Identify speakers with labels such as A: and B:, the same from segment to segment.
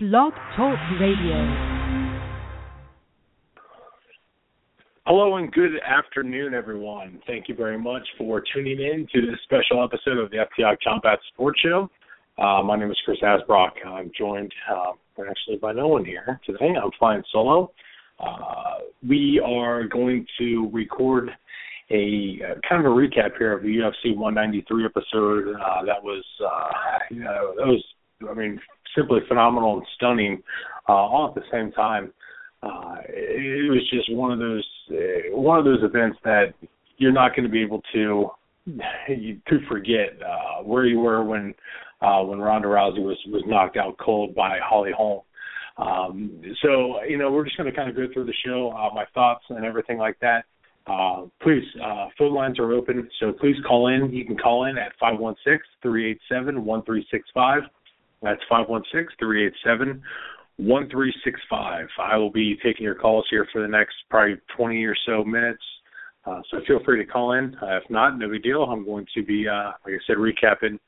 A: Blog Talk Radio.
B: Hello and good afternoon, everyone. Thank you very much for tuning in to this special episode of the FTI Combat Sports Show. Uh, my name is Chris Asbrock. I'm joined uh, actually by no one here today. I'm flying solo. Uh, we are going to record a uh, kind of a recap here of the UFC 193 episode. Uh, that was, uh, you know, that was, I mean, simply phenomenal and stunning, uh, all at the same time. Uh, it was just one of those uh, one of those events that you're not going to be able to to forget uh, where you were when uh, when Ronda Rousey was was knocked out cold by Holly Holm. Um, so you know we're just going to kind of go through the show, uh, my thoughts and everything like that. Uh, please, uh, phone lines are open, so please call in. You can call in at five one six three eight seven one three six five. That's 516-387-1365. I will be taking your calls here for the next probably 20 or so minutes. Uh, so feel free to call in. Uh, if not, no big deal. I'm going to be, uh, like I said, recapping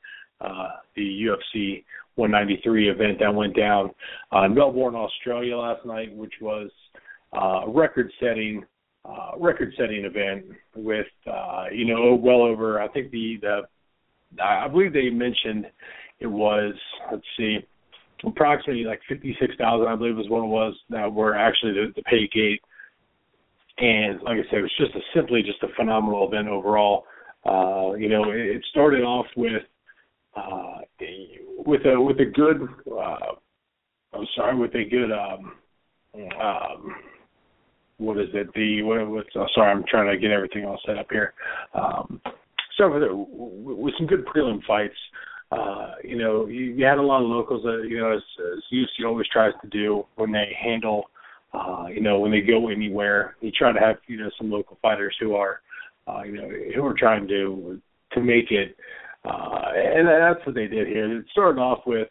B: uh, the UFC 193 event that went down uh, in Melbourne, Australia last night, which was uh, a record-setting record-setting event with uh, you know well over I think the the I believe they mentioned it was let's see, approximately like fifty six thousand, I believe was what it was that were actually the, the pay gate. And like I said, it was just a simply just a phenomenal event overall. Uh, you know, it, it started off with uh, with a with a good uh, I'm sorry, with a good um, um, what is it? The what? What's, sorry, I'm trying to get everything all set up here. Um, so with, with some good prelim fights, uh, you know, you, you had a lot of locals that, you know, as, as UFC always tries to do when they handle, uh, you know, when they go anywhere, you try to have, you know, some local fighters who are, uh, you know, who are trying to, to make it. Uh, and that's what they did here. It started off with,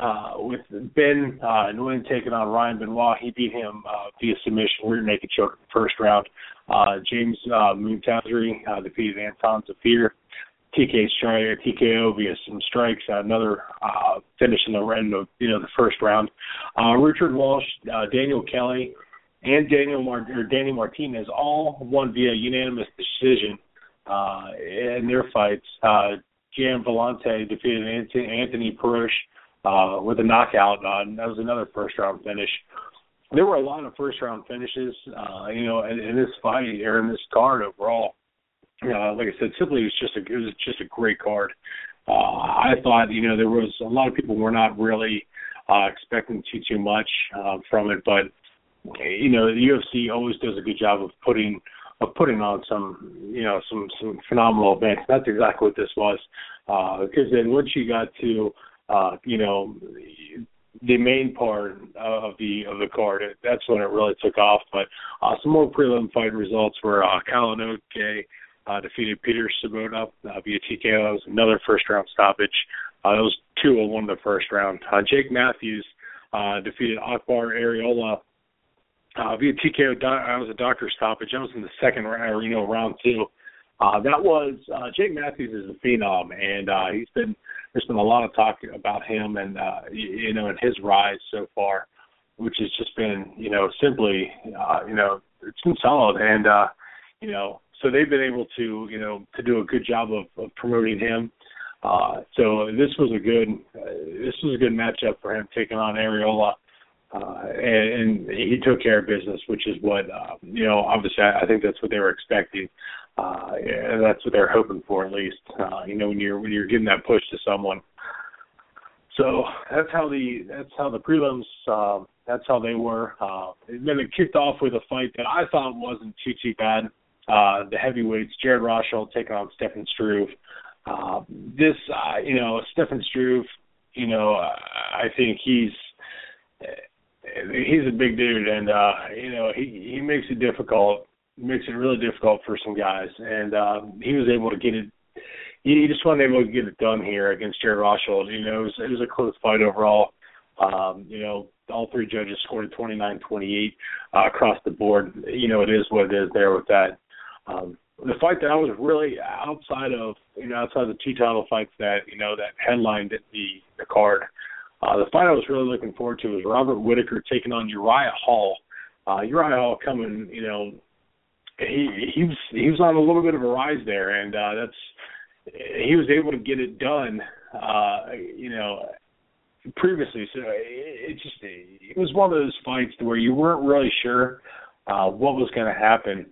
B: uh, with Ben uh, Nguyen taking on Ryan Benoit. He beat him uh, via submission, rear naked choke first round. Uh, James uh, Moontasri uh, defeated Anton Zafir. TK strike, TKO via some strikes, another uh, finish in the end of you know the first round. Uh, Richard Walsh, uh, Daniel Kelly, and Daniel Mar- or Danny Martinez all won via unanimous decision uh, in their fights. Uh, Gian Villante defeated Anthony, Perosh uh, with a knockout. Uh, that was another first round finish. There were a lot of first round finishes, uh, you know, in, in this fight or in this card overall uh, like I said, simply it was just a it was just a great card. Uh, I thought you know there was a lot of people were not really uh, expecting too too much uh, from it, but you know the UFC always does a good job of putting of putting on some you know some some phenomenal events. That's exactly what this was, uh, because then once you got to uh, you know the main part of the of the card, that's when it really took off. But uh, some more prelim fight results were uh, Kalanoke uh, defeated Peter Sobotta uh, via TKO. That was another first round stoppage. Uh, that was two of one the first round. Uh, Jake Matthews uh, defeated Akbarh Arreola uh, via TKO. That was a doctor stoppage. That was in the second round, you know, round two. Uh, that was uh, Jake Matthews is a phenom, and uh, he's been there's been a lot of talk about him and uh, you know and his rise so far, which has just been you know simply uh, you know it's been solid and uh, you know so they've been able to you know to do a good job of, of promoting him. Uh, so this was a good uh, this was a good matchup for him taking on Arreola, uh, and, and he took care of business, which is what uh, you know. Obviously, I, I think that's what they were expecting, uh, and that's what they're hoping for at least. Uh, you know, when you're when you're getting that push to someone. So that's how the that's how the prelims uh, that's how they were. Uh, and then it kicked off with a fight that I thought wasn't too too bad uh, the heavyweights, Jared Rosholt taking on Stefan Struve. Uh, this, uh, you know, Stefan Struve, you know, I think he's he's a big dude, and uh, you know, he he makes it difficult, makes it really difficult for some guys, and uh, he was able to get it. He just wasn't able to get it done here against Jared Rosholt. You know, it was, it was a close fight overall. Um, you know, all three judges scored 29-28 uh, across the board. You know, it is what it is there with that. Um, the fight that I was really outside of, you know, outside of the two title fights that you know that headlined the the card Uh, the fight I was really looking forward to was Robert Whittaker taking on Uriah Hall. Uh, Uriah Hall coming, you know, he he was he was on a little bit of a rise there, and uh, that's he was able to get it done. Uh, you know, previously, so it, it just it was one of those fights where you weren't really sure uh, what was going to happen,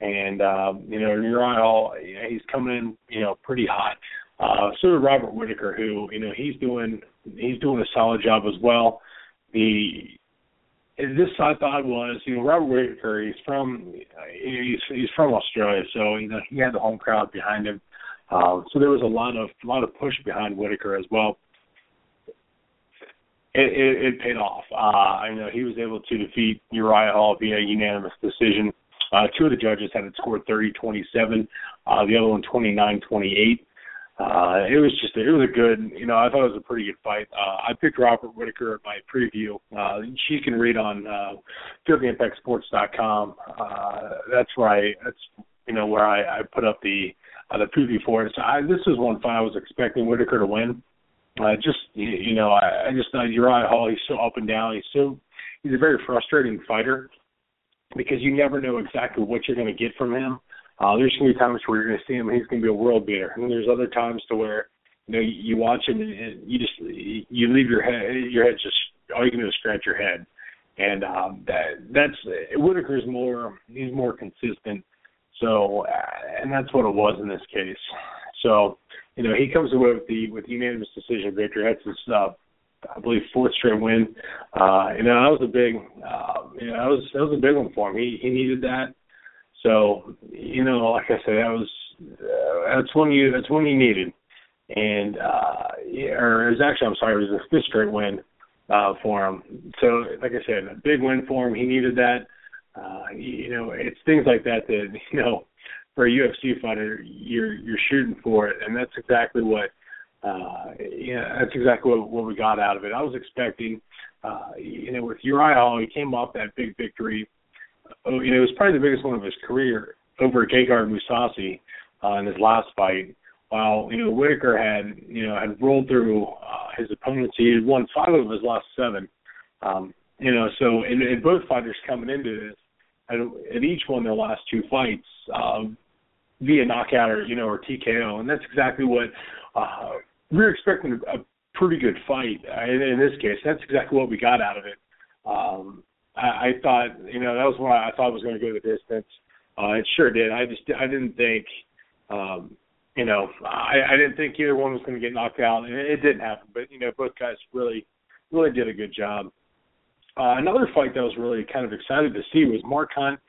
B: and um, you know Uriah Hall, he's coming in, you know, pretty hot. Uh, so did Robert Whittaker, who you know he's doing he's doing a solid job as well. The this I thought was, you know, Robert Whittaker. He's from he's he's from Australia, so you know he had the home crowd behind him. Uh, so there was a lot of a lot of push behind Whittaker as well. It, it, it paid off. Uh, I know he was able to defeat Uriah Hall via unanimous decision. Uh, two of the judges had it scored 30-27, uh, the other one 29-28. Uh, it was just a, it was a good you know I thought it was a pretty good fight. Uh, I picked Robert Whittaker at my preview. Uh, she can read on uh, FeelTheImpactSports.com. Uh, that's where I that's you know where I, I put up the uh, the preview for it. So I, this is one fight I was expecting Whittaker to win. Uh, just you, you know I, I just thought Uriah Hall he's so up and down. He's so he's a very frustrating fighter because you never know exactly what you're going to get from him. Uh, there's gonna be times where you're gonna see him, he's gonna be a world beater, and there's other times to where you know you watch him and you just you leave your head your head just all you can do is scratch your head, and um, that that's Whittaker's more he's more consistent, so uh, and that's what it was in this case. So you know he comes away with the with the unanimous decision victory. That's his uh, I believe fourth straight win. Uh, you know that was a big uh, you know that was that was a big one for him. He he needed that. So you know, like I said, that was uh, that's one you that's one you needed, and uh, yeah, or it was actually I'm sorry, it was a fifth straight win uh, for him. So like I said, a big win for him. He needed that. Uh, you know, it's things like that that you know for a UFC fighter you're you're shooting for it, and that's exactly what uh yeah that's exactly what, what we got out of it. I was expecting uh you know with Uriah Hall he came off that big victory oh, you know, it was probably the biggest one of his career over Gegard Mousasi uh, in his last fight. While you know Whittaker had you know had rolled through uh, his opponents, he had won five of his last seven. Um, you know, so in, in both fighters coming into this, at, each one their last two fights, um, via knockout or you know or TKO, and that's exactly what uh, we were expecting a, a pretty good fight. In, in this case, that's exactly what we got out of it. Um, I, I thought, you know, that was one I thought it was going to go the distance. Uh, it sure did. I just I didn't think, um, you know, I, I didn't think either one was going to get knocked out, and it, it didn't happen. But you know, both guys really, really did a good job. Uh, another fight that I was really kind of excited to see was Mark Hunt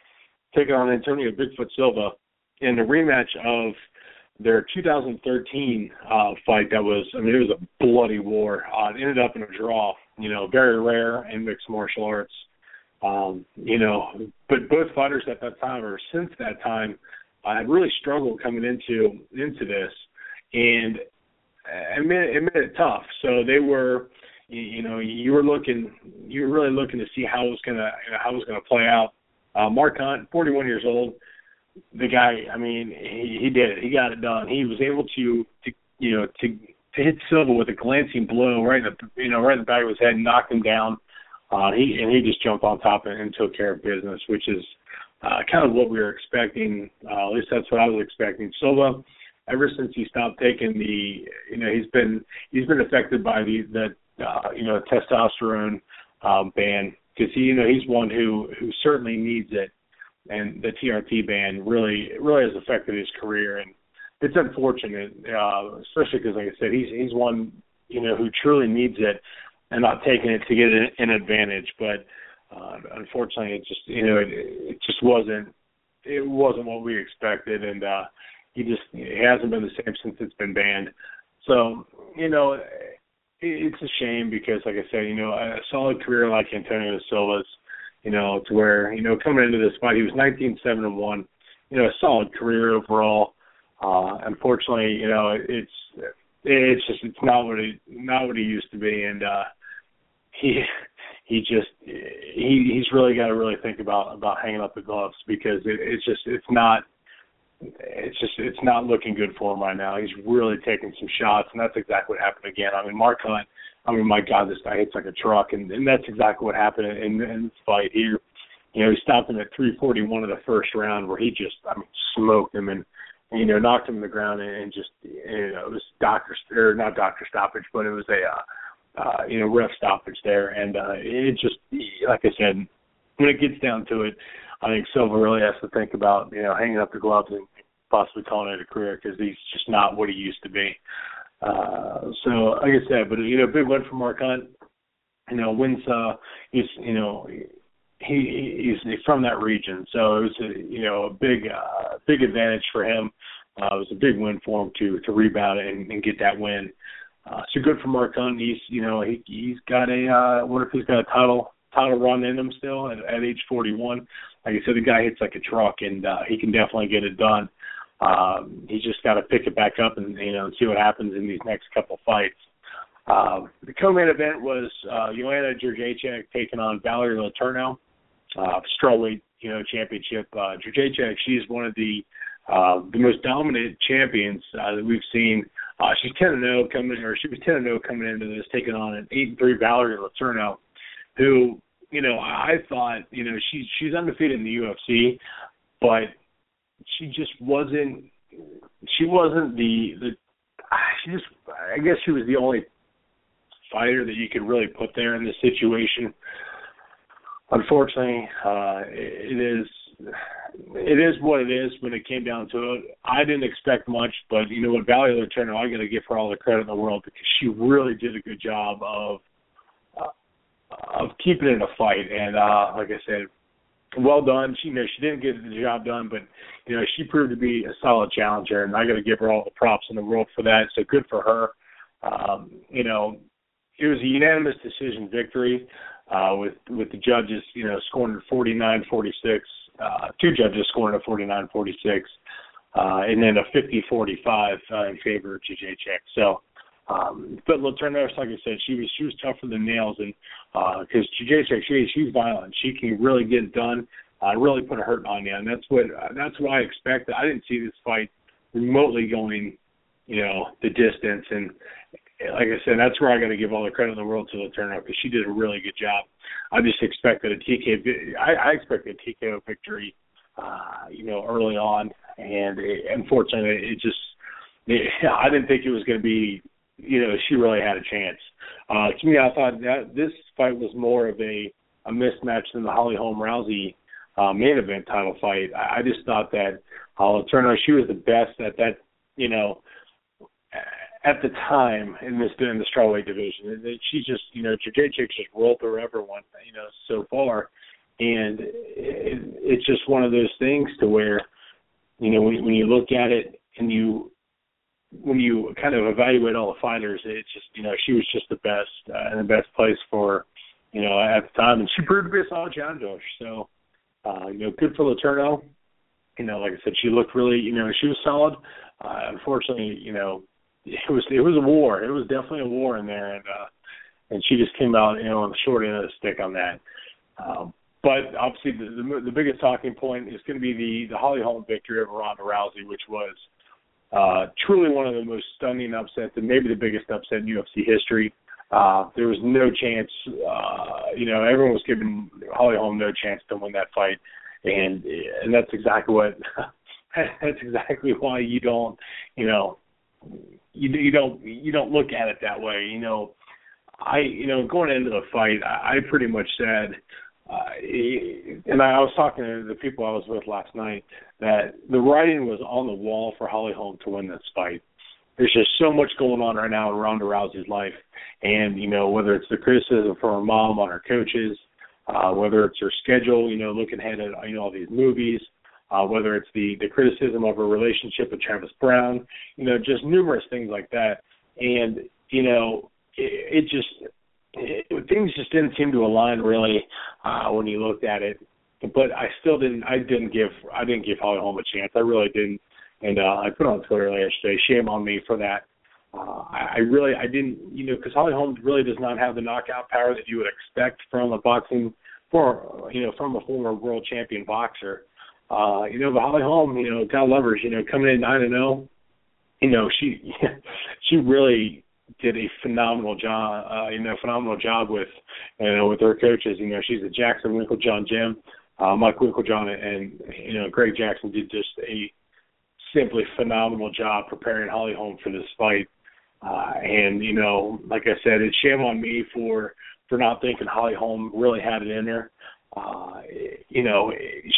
B: taking on Antonio Bigfoot Silva in the rematch of their 2013 uh, fight. That was, I mean, it was a bloody war. Uh, it ended up in a draw. You know, very rare in mixed martial arts. Um, you know, but both fighters at that time or since that time uh, had really struggled coming into into this, and it made, it made it tough. So they were, you, you know, you were looking, you were really looking to see how it was gonna how it was gonna play out. Uh, Mark Hunt, 41 years old, the guy. I mean, he, he did it. He got it done. He was able to, to you know, to to hit Silva with a glancing blow right in the you know right in the back of his head, and knocked him down. Uh, he and he just jumped on top and, and took care of business, which is uh, kind of what we were expecting. Uh, at least that's what I was expecting. Silva, ever since he stopped taking the, you know, he's been he's been affected by the the uh, you know testosterone um, ban because he you know he's one who who certainly needs it, and the TRT ban really really has affected his career and it's unfortunate, uh, especially because like I said he's he's one you know who truly needs it and not taking it to get an, advantage. But uh, unfortunately, it just you know it, it just wasn't it wasn't what we expected, and uh, he just he hasn't been the same since it's been banned. So you know it, it's a shame because, like I said, you know a solid career like Antonio Silva's, you know, to where you know coming into this fight he was 19 seven and one, you know, a solid career overall. Uh, unfortunately, you know, it's it's just it's not what he not what he used to be, and uh, he he just he he's really got to really think about about hanging up the gloves because it, it's just it's not it's just it's not looking good for him right now. He's really taking some shots, and that's exactly what happened again. I mean, Mark Hunt. I mean, my God, this guy hits like a truck, and, and that's exactly what happened in, in this fight here. You know, he stopped him at 341 of the first round, where he just, I mean, smoked him and you know knocked him to the ground and, and just you know it was doctor or not doctor stoppage, but it was a uh, uh, you know ref stoppage there, and uh, it just like I said, when it gets down to it, I think Silva really has to think about you know hanging up the gloves and possibly calling it a career because he's just not what he used to be. Uh, so like I said, but you know, big win for Mark Hunt. You know, wins. Uh, he's you know he he's from that region, so it was a you know a big uh, big advantage for him. Uh, it was a big win for him to to rebound and, and get that win. Uh, so good for Mark Hunt. He's you know he he's got a uh, what if he's got a title title run in him still at, at age 41. Like I said, the guy hits like a truck, and uh, he can definitely get it done. Um, he's just got to pick it back up and you know see what happens in these next couple fights. Uh, the co-main event was uh, Joanna Jędrzejczyk taking on Valerie Letourneau, uh, strawweight you know championship. Uh, Jędrzejczyk, she's one of the uh, the most dominant champions uh, that we've seen. Uh, she's 10 and 0 coming, or she was 10 and 0 coming into this, taking on an 8 and 3 Valerie Letourneau, who you know I thought you know she's she's undefeated in the UFC, but she just wasn't she wasn't the the she just I guess she was the only fighter that you could really put there in this situation. Unfortunately, uh it is it is what it is when it came down to it. I didn't expect much, but you know what, Valerie Letourneau, I got to give her all the credit in the world because she really did a good job of uh, of keeping it a fight. And uh, like I said, well done. She you know she didn't get the job done, but you know she proved to be a solid challenger, and I got to give her all the props in the world for that. So good for her. Um, you know, it was a unanimous decision victory uh, with with the judges, you know, scoring 49-46. Uh, two judges scoring a 49-46, uh, and then a 50-45 uh, in favor of Jędrzejczyk. So um, but Letourneau, like I said, she was she was tougher than nails, and because uh, Jędrzejczyk, she she's violent. She can really get it done, uh, really put a hurt on you, and that's what uh, that's what I expected. I didn't see this fight remotely going, you know, the distance, and like I said, that's where I got to give all the credit in the world to Letourneau because she did a really good job. I just expected a TK. I, I expected a TKO victory, uh, you know, early on, and it, unfortunately, it just. It, I didn't think it was going to be you know, she really had a chance. Uh, to me, I thought that this fight was more of a a mismatch than the Holly Holm Rousey uh, main event title fight. I, I just thought that Holly Turner, she was the best at that, you know, at the time in this in the strawweight division. and She just, you know, Jędrzejczyk just rolled through everyone, you know, so far, and it, it's just one of those things to where, you know, when, when you look at it and you when you kind of evaluate all the fighters, it's just you know she was just the best uh, and the best place for you know at the time, and she proved to be a solid challenger. So uh, you know, good for Letourneau. You know, like I said, she looked really you know she was solid. Uh, unfortunately, you know, it was it was a war. It was definitely a war in there, and uh, and she just came out you know on the short end of the stick on that. Um, but obviously, the, the the biggest talking point is going to be the the Holly Holm victory over Ronda Rousey, which was uh, truly one of the most stunning upsets and maybe the biggest upset in UFC history. Uh, there was no chance, uh, you know, everyone was giving Holly Holm no chance to win that fight. And, and that's exactly what, that's exactly why you don't, you know, you, you don't, you don't look at it that way. You know, I, you know, going into the fight, I, I pretty much said, uh, and I was talking to the people I was with last night that the writing was on the wall for Holly Holm to win this fight. There's just so much going on right now in Ronda Rousey's life, and you know whether it's the criticism from her mom on her coaches, uh, whether it's her schedule, you know looking ahead at you know all these movies, uh, whether it's the the criticism of her relationship with Travis Browne, you know just numerous things like that, and you know it, it just it, things just didn't seem to align really uh, when you looked at it. But I still didn't. I didn't give. I didn't give Holly Holm a chance. I really didn't. And uh, I put on Twitter yesterday. Shame on me for that. Uh, I, I really, I didn't, you know, because Holly Holm really does not have the knockout power that you would expect from a boxing, for you know, from a former world champion boxer. Uh, you know, but Holly Holm, you know, God love her, you know, coming in nine and zero, you know, she she really did a phenomenal job, uh, you know, phenomenal job with, you know, with her coaches. You know, she's a Jackson Winkeljohn gym. Uh, Mike Winkeljohn and, you know, Greg Jackson did just a simply phenomenal job preparing Holly Holm for this fight. Uh, and, you know, like I said, it's shame on me for, for not thinking Holly Holm really had it in her. Uh, you know,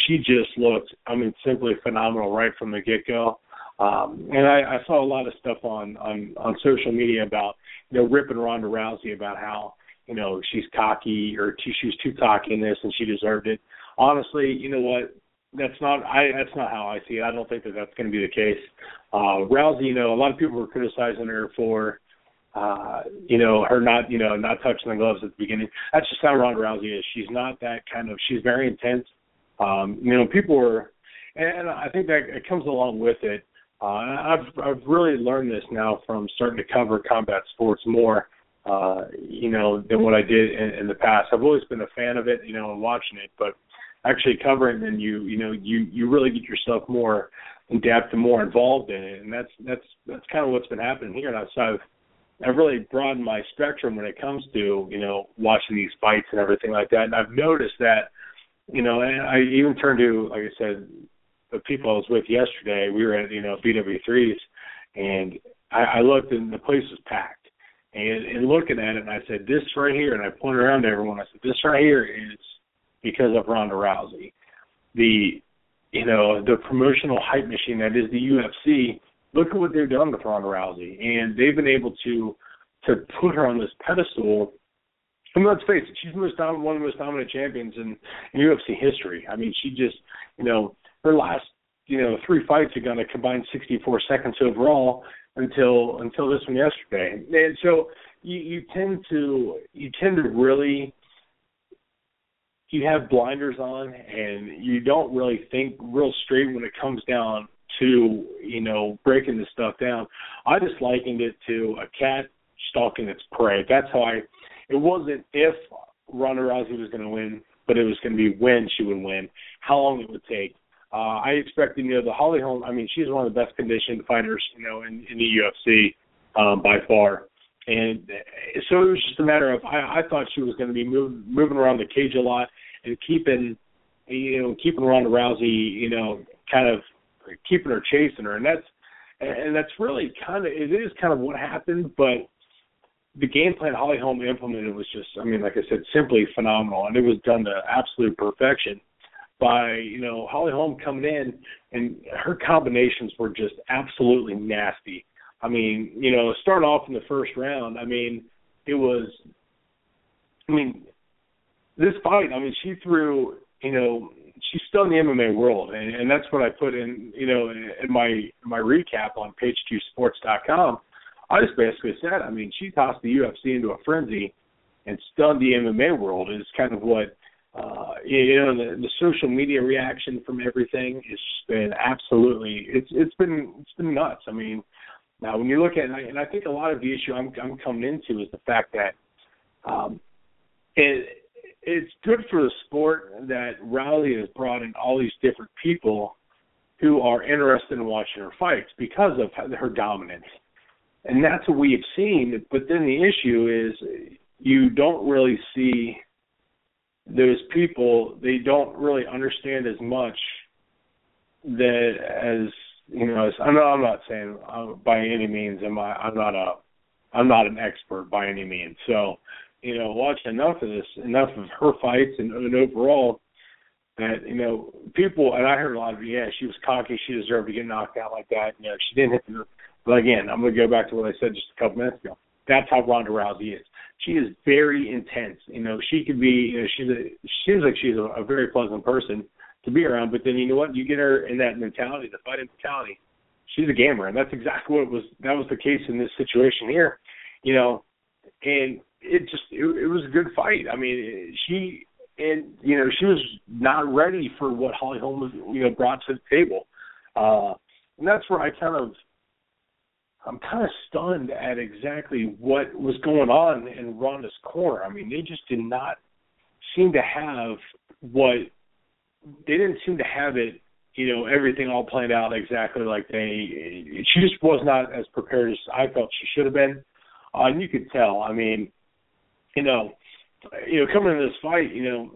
B: she just looked, I mean, simply phenomenal right from the get go. Um, and I, I saw a lot of stuff on, on, on social media about, you know, ripping Ronda Rousey about how, you know, she's cocky or she, she was too cocky in this and she deserved it. Honestly, you know what? That's not I. That's not how I see it. I don't think that that's going to be the case. Uh, Rousey, you know, a lot of people were criticizing her for, uh, you know, her not, you know, not touching the gloves at the beginning. That's just how Ronda Rousey is. She's not that kind of. She's very intense. Um, you know, people were, and I think that it comes along with it. Uh, I've I've really learned this now from starting to cover combat sports more, uh, you know, than what I did in, in the past. I've always been a fan of it, you know, and watching it, but actually covering, then you you know you you really get yourself more in depth and more involved in it, and that's that's that's kind of what's been happening here. And so I've I've really broadened my spectrum when it comes to you know watching these fights and everything like that. And I've noticed that you know, and I even turned to like I said the people I was with yesterday, we were at you know BW3s, and I, I looked and the place was packed. And, and looking at it, and I said, "This right here," and I pointed around to everyone. I said, "This right here is because of Ronda Rousey." The, you know, the promotional hype machine that is the UFC. Look at what they've done with Ronda Rousey, and they've been able to to put her on this pedestal. Mean, let's face it, she's the most dominant, one of the most dominant champions in, in UFC history. I mean, she just, you know, her last you know three fights are going to combine 64 seconds overall until until this one yesterday, and so you you tend to you tend to really you have blinders on and you don't really think real straight when it comes down to you know breaking this stuff down. I just likened it to a cat stalking its prey. That's how I. It wasn't if Ronda Rousey was going to win, but it was going to be when she would win, how long it would take, uh, I expected, you know, the Holly Holm. I mean, she's one of the best conditioned fighters, you know, in, in the UFC um, by far. And so it was just a matter of I, I thought she was going to be move, moving around the cage a lot and keeping, you know, keeping Ronda Rousey, you know, kind of keeping her chasing her, and that's and that's really kind of it is kind of what happened, but the game plan Holly Holm implemented was just, I mean, like I said, simply phenomenal, and it was done to absolute perfection by you know Holly Holm coming in, and her combinations were just absolutely nasty. I mean, you know, start off in the first round, I mean, it was, I mean, this fight. I mean, she threw, you know, she stunned the MMA world, and, and that's what I put in, you know, in my in my recap on page2sports.com. I just basically said, I mean, she tossed the UFC into a frenzy and stunned the MMA world. Is kind of what uh, you know the, the social media reaction from everything has been absolutely it's it's been it's been nuts. I mean, now when you look at and I, and I think a lot of the issue I'm I'm coming into is the fact that um, it it's good for the sport that Riley has brought in all these different people who are interested in watching her fights because of her dominance. And that's what we have seen. But then the issue is you don't really see those people they don't really understand as much that as you know as I'm not I'm not saying uh, by any means am I I'm not a I'm not an expert by any means. So you know watched enough of this enough of her fights and, and overall that you know people and I heard a lot of yeah she was cocky she deserved to get knocked out like that you know she didn't hit the but again I'm going to go back to what I said just a couple minutes ago that's how Ronda Rousey is she is very intense. You know, she could be. You know, she's a. She seems like she's a, a very pleasant person to be around. But then you know what? You get her in that mentality, the fighting mentality. She's a gamer, and that's exactly what was. That was the case in this situation here. You know, and it just it, it was a good fight. I mean, she and you know she was not ready for what Holly Holm was you know brought to the table, uh, and that's where I kind of I'm kind of stunned at exactly what was going on in Ronda's corner. I mean, they just did not seem to have what they didn't seem to have it you know everything all planned out exactly like they. She just was not as prepared as I felt she should have been, uh, and you could tell. I mean, you know, you know, coming into this fight, you know,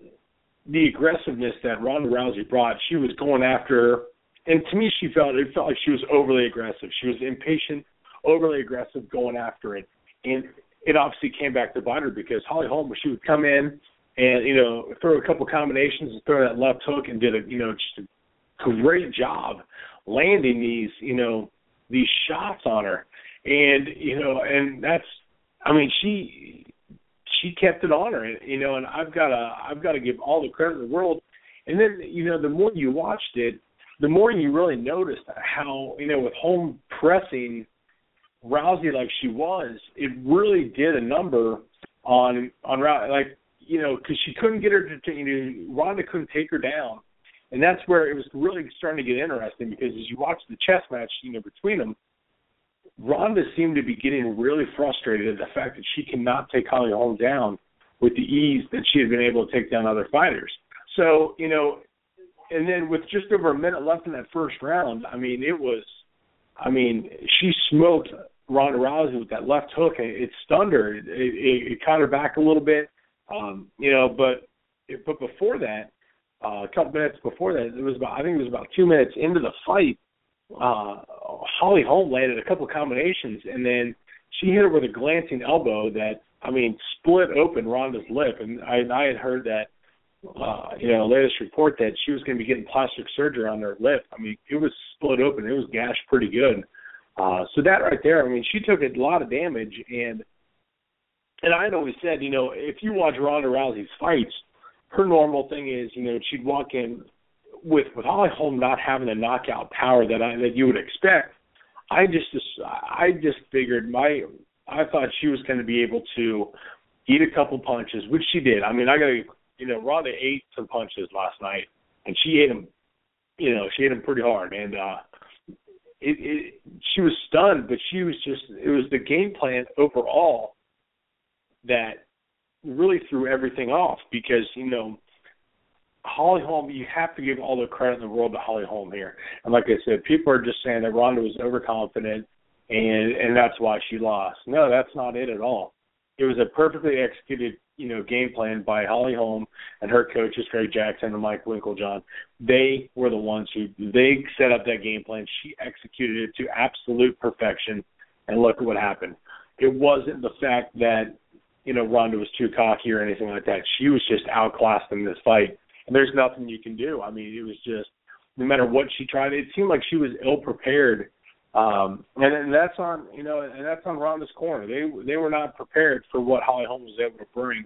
B: the aggressiveness that Ronda Rousey brought, she was going after, and to me, she felt it felt like she was overly aggressive. She was impatient, overly aggressive, going after it, and it obviously came back to bite her because Holly Holm, she would come in and you know throw a couple combinations and throw that left hook and did a you know just a great job landing these you know these shots on her, and you know and that's I mean she she kept it on her, you know, and I've got to I've got to give all the credit in the world. And then you know, the more you watched it, the more you really noticed how you know with Holm pressing Rousey like she was, it really did a number on on Rousey. Like you know, because she couldn't get her to, you know, Ronda couldn't take her down, and that's where it was really starting to get interesting because as you watch the chess match, you know, between them, Ronda seemed to be getting really frustrated at the fact that she cannot take Holly Holm down with the ease that she had been able to take down other fighters. So, you know, and then with just over a minute left in that first round, I mean, it was, I mean, she smoked Ronda Rousey with that left hook. and It stunned her. It, it, it caught her back a little bit, um, you know. But but before that, uh, a couple minutes before that, it was about I think it was about two minutes into the fight uh, Holly Holm landed a couple of combinations, and then she hit her with a glancing elbow that I mean split open Ronda's lip, and I, I had heard that uh, you know latest report that she was going to be getting plastic surgery on her lip. I mean it was split open, it was gashed pretty good. Uh, so that right there, I mean she took a lot of damage, and and I had always said, you know, if you watch Ronda Rousey's fights, her normal thing is, you know, she'd walk in with with Holly Holm not having the knockout power that I that you would expect, I just I just figured my I thought she was going to be able to eat a couple punches, which she did. I mean, I got to you know Ronda ate some punches last night, and she ate them. You know, she ate them pretty hard, and uh, it, it she was stunned, but she was just it was the game plan overall that really threw everything off because you know Holly Holm, you have to give all the credit in the world to Holly Holm here. And like I said, people are just saying that Ronda was overconfident and and that's why she lost. No, that's not it at all. It was a perfectly executed, you know, game plan by Holly Holm and her coaches Greg Jackson and Mike Winkeljohn. They were the ones who they set up that game plan. She executed it to absolute perfection, and look at what happened. It wasn't the fact that you know Ronda was too cocky or anything like that. She was just outclassed in this fight and there's nothing you can do. I mean, it was just no matter what she tried, it seemed like she was ill prepared. Um, and, and that's on you know, and that's on Ronda's corner. They they were not prepared for what Holly Holm was able to bring,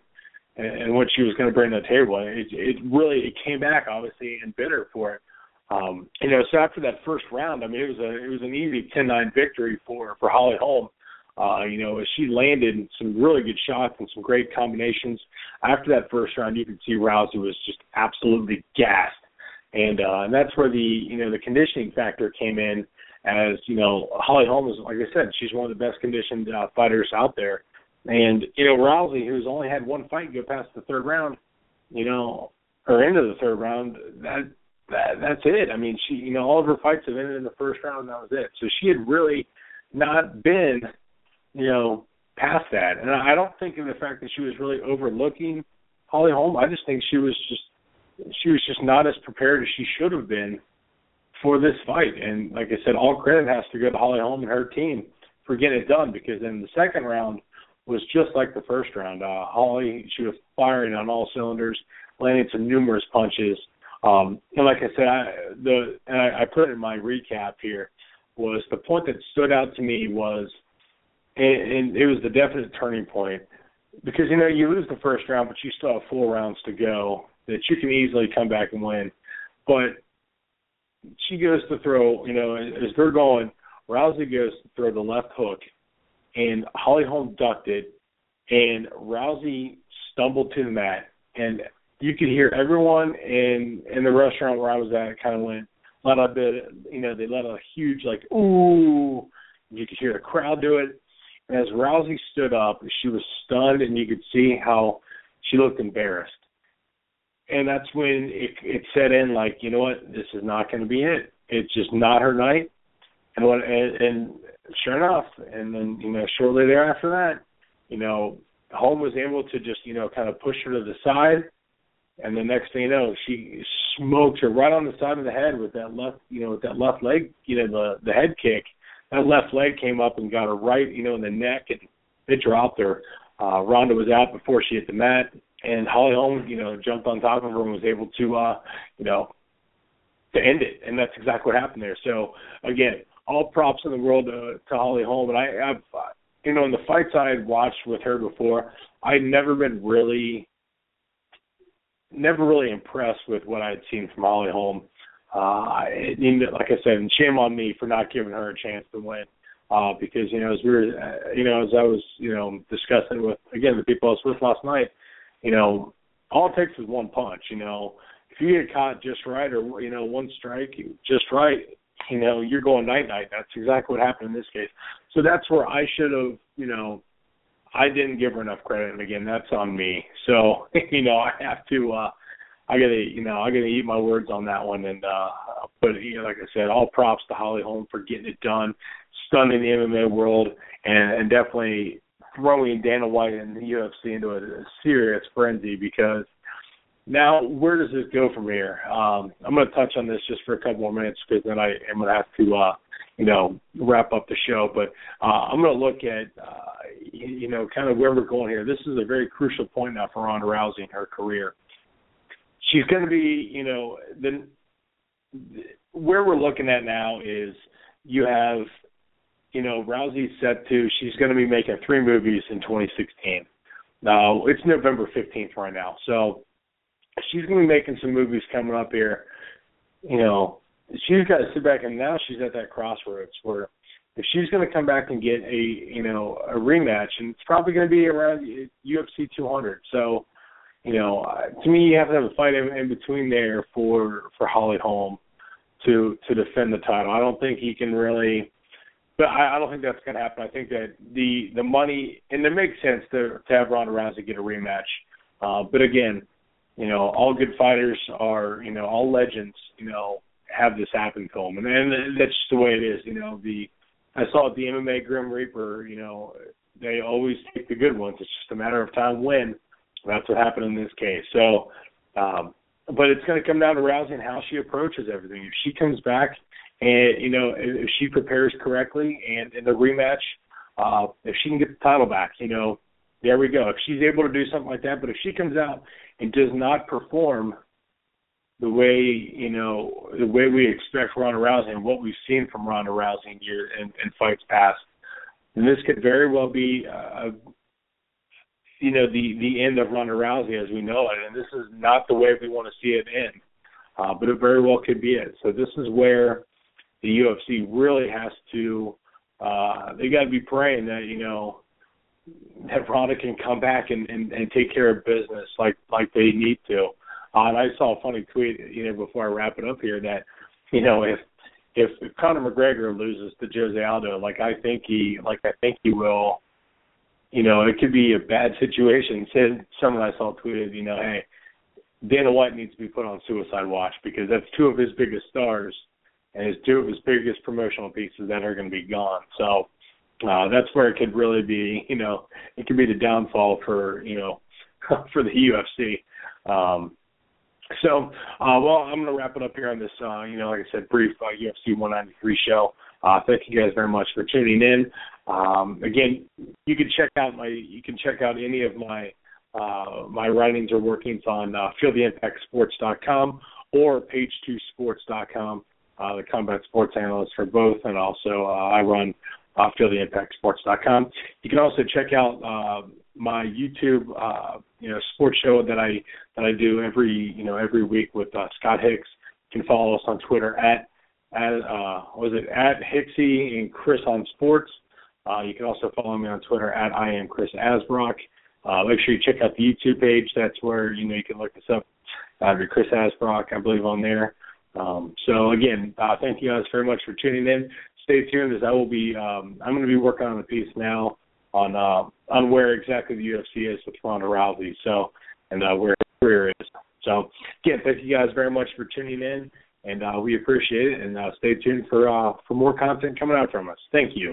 B: and, and what she was going to bring to the table. It, it really it came back obviously and bitter for it. Um, you know, so after that first round, I mean, it was a it was an easy 10-9 victory for for Holly Holm. Uh, you know, she landed some really good shots and some great combinations. After that first round, you could see Rousey was just absolutely gassed, and uh, and that's where the you know the conditioning factor came in. As you know, Holly Holm is like I said, she's one of the best conditioned uh, fighters out there, and you know Rousey, who's only had one fight go past the third round, you know, or into the third round, that that that's it. I mean, she you know all of her fights have ended in the first round. And that was it. So she had really not been you know, past that. And I don't think in the fact that she was really overlooking Holly Holm. I just think she was just she was just not as prepared as she should have been for this fight. And like I said, all credit has to go to Holly Holm and her team for getting it done because then the second round was just like the first round. Uh Holly she was firing on all cylinders, landing some numerous punches. Um and like I said, I the and I, I put in my recap here was the point that stood out to me was and, and it was the definite turning point because you know you lose the first round, but you still have four rounds to go that you can easily come back and win. But she goes to throw, you know, as they're going, Rousey goes to throw the left hook, and Holly Holm ducked it, and Rousey stumbled to the mat, and you could hear everyone in in the restaurant where I was at kind of went let a bit, you know, they let a huge like ooh. You could hear the crowd do it, And as Rousey stood up, she was stunned, and you could see how she looked embarrassed. And that's when it it set in like you know what this is not going to be it. It's just not her night. And what and, and sure enough, and then you know shortly thereafter that, you know, Holm was able to just you know kind of push her to the side, and the next thing you know, she smoked her right on the side of the head with that left you know with that left leg you know the the head kick. That left leg came up and got her right you know in the neck and it dropped her. Uh, Ronda was out before she hit the mat, and Holly Holm, you know, jumped on top of her and was able to, uh, you know, to end it, and that's exactly what happened there. So again, all props in the world to, to Holly Holm, and I, I've, you know, in the fights I had watched with her before, I'd never been really, never really impressed with what I had seen from Holly Holm. Uh, I, like I said, shame on me for not giving her a chance to win uh, because you know as we were, uh, you know, as I was, you know, discussing with again the people I was with last night, you know, all it takes is one punch. You know, if you get caught just right, or you know, one strike just right, you know, you're going night night. That's exactly what happened in this case. So that's where I should have, you know, I didn't give her enough credit, and again, that's on me. So you know, I have to. uh I gotta, you know, I gotta eat my words on that one, and uh, but you know, like I said, all props to Holly Holm for getting it done stunning the MMA world and, and definitely throwing Dana White and the UFC into a, a serious frenzy because now where does this go from here? Um, I'm going to touch on this just for a couple more minutes because then I am going to have to, uh, you know, wrap up the show. But uh, I'm going to look at, uh, you know, kind of where we're going here. This is a very crucial point now for Ronda Rousey in her career. She's going to be, you know, the where we're looking at now is you have you know, Rousey's set to she's going to be making three movies in 2016. Now it's November 15th right now, so she's going to be making some movies coming up here. You know, she's got to sit back and now she's at that crossroads where if she's going to come back and get a you know a rematch, and it's probably going to be around UFC 200. So, you know, to me, you have to have a fight in, in between there for for Holly Holm to to defend the title. I don't think he can really but I, I don't think that's going to happen. I think that the the money and it makes sense to to have Ronda Rousey get a rematch. Uh, but again, you know, all good fighters are you know all legends. You know, have this happen to them, and, and that's just the way it is. You know, the I saw the MMA Grim Reaper. You know, they always take the good ones. It's just a matter of time when. That's what happened in this case. So, um, but it's going to come down to Rousey and how she approaches everything. If she comes back and you know if she prepares correctly and in the rematch, uh, if she can get the title back, you know, there we go. If she's able to do something like that, but if she comes out and does not perform the way you know the way we expect Ronda Rousey and what we've seen from Ronda Rousey in and fights past, then this could very well be uh, you know the the end of Ronda Rousey as we know it, and this is not the way we want to see it end. Uh, but it very well could be it. So this is where the UFC really has to uh they got to be praying that you know that Ronda can come back and, and and take care of business like like they need to. Uh, and I saw a funny tweet, you know, before I wrap it up here that, you know, if if, if Conor McGregor loses to Jose Aldo, like I think he like I think he will, you know, it could be a bad situation. Said someone I saw tweeted, you know, hey, Dana White needs to be put on suicide watch because that's two of his biggest stars and his two of his biggest promotional pieces that are going to be gone. So uh, that's where it could really be. You know, it could be the downfall for you know for the UFC. Um, so, uh, well, I'm going to wrap it up here on this, uh, you know, like I said, brief uh, UFC 193 show. Uh, thank you guys very much for tuning in. Um, again, you can check out my, you can check out any of my, uh, my writings or workings on uh, feeltheimpactsports.com or page2sports.com uh, the combat sports analyst for both, and also uh, I run uh, feeltheimpactsports.com. You can also check out uh, my YouTube, uh, you know, sports show that I that I do every you know every week with uh, Scott Hicks. You can follow us on Twitter at at uh, was it at Hicksy and Chris on Sports. Uh, you can also follow me on Twitter at I am Chris Asbrock. Uh, make sure you check out the YouTube page. That's where you know you can look us up. Uh, Chris Asbrock, I believe, on there. Um, so again, uh, thank you guys very much for tuning in. Stay tuned as I will be. Um, I'm going to be working on a piece now on uh, on where exactly the UFC is with Ronda Rousey. So and uh, where her career is. So again, thank you guys very much for tuning in, and uh, we appreciate it. And uh, stay tuned for uh, for more content coming out from us. Thank you.